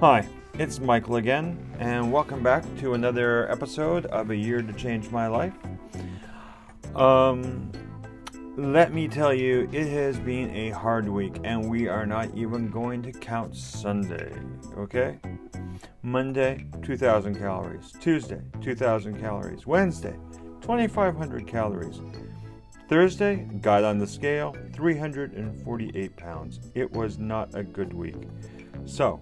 Hi, it's Michael again, and welcome back to another episode of A Year to Change My Life. Um, let me tell you, it has been a hard week, and we are not even going to count Sunday, okay? Monday, 2,000 calories. Tuesday, 2,000 calories. Wednesday, 2,500 calories. Thursday, got on the scale, 348 pounds. It was not a good week. So,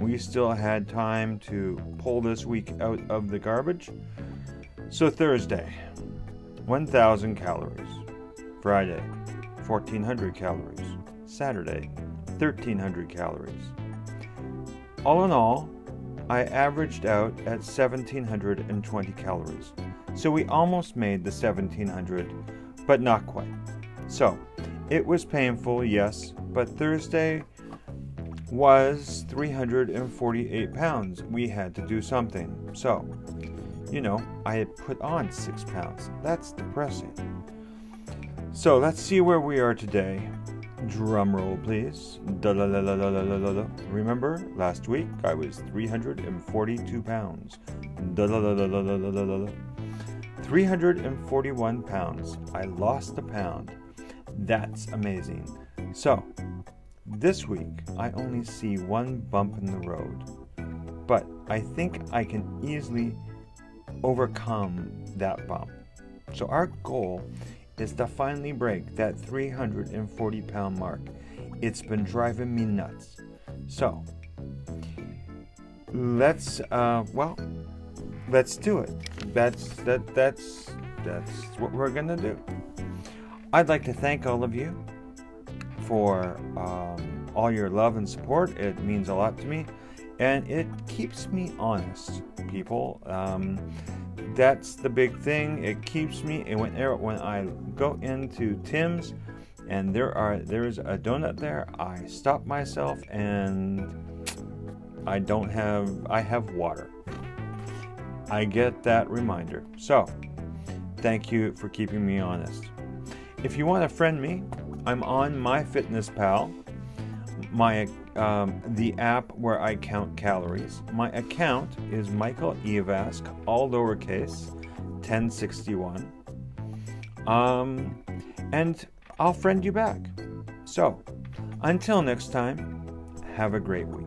we still had time to pull this week out of the garbage. So, Thursday, 1,000 calories. Friday, 1,400 calories. Saturday, 1,300 calories. All in all, I averaged out at 1,720 calories. So we almost made the 1,700, but not quite. So, it was painful, yes, but Thursday was 348 pounds. We had to do something. So, you know, I had put on six pounds. That's depressing. So let's see where we are today. Drum roll, please. Remember, last week I was 342 pounds. 341 pounds. I lost a pound. That's amazing. So, this week, I only see one bump in the road, but I think I can easily overcome that bump. So, our goal is to finally break that 340 pound mark. It's been driving me nuts. So, let's, uh, well, let's do it. That's that that's that's what we're gonna do. I'd like to thank all of you for um, all your love and support. It means a lot to me, and it keeps me honest, people. Um, that's the big thing. It keeps me. And when when I go into Tim's, and there are there is a donut there, I stop myself and I don't have I have water. I get that reminder. So, thank you for keeping me honest. If you want to friend me, I'm on MyFitnessPal, my um, the app where I count calories. My account is Michael Evask, all lowercase, 1061. Um, and I'll friend you back. So, until next time, have a great week.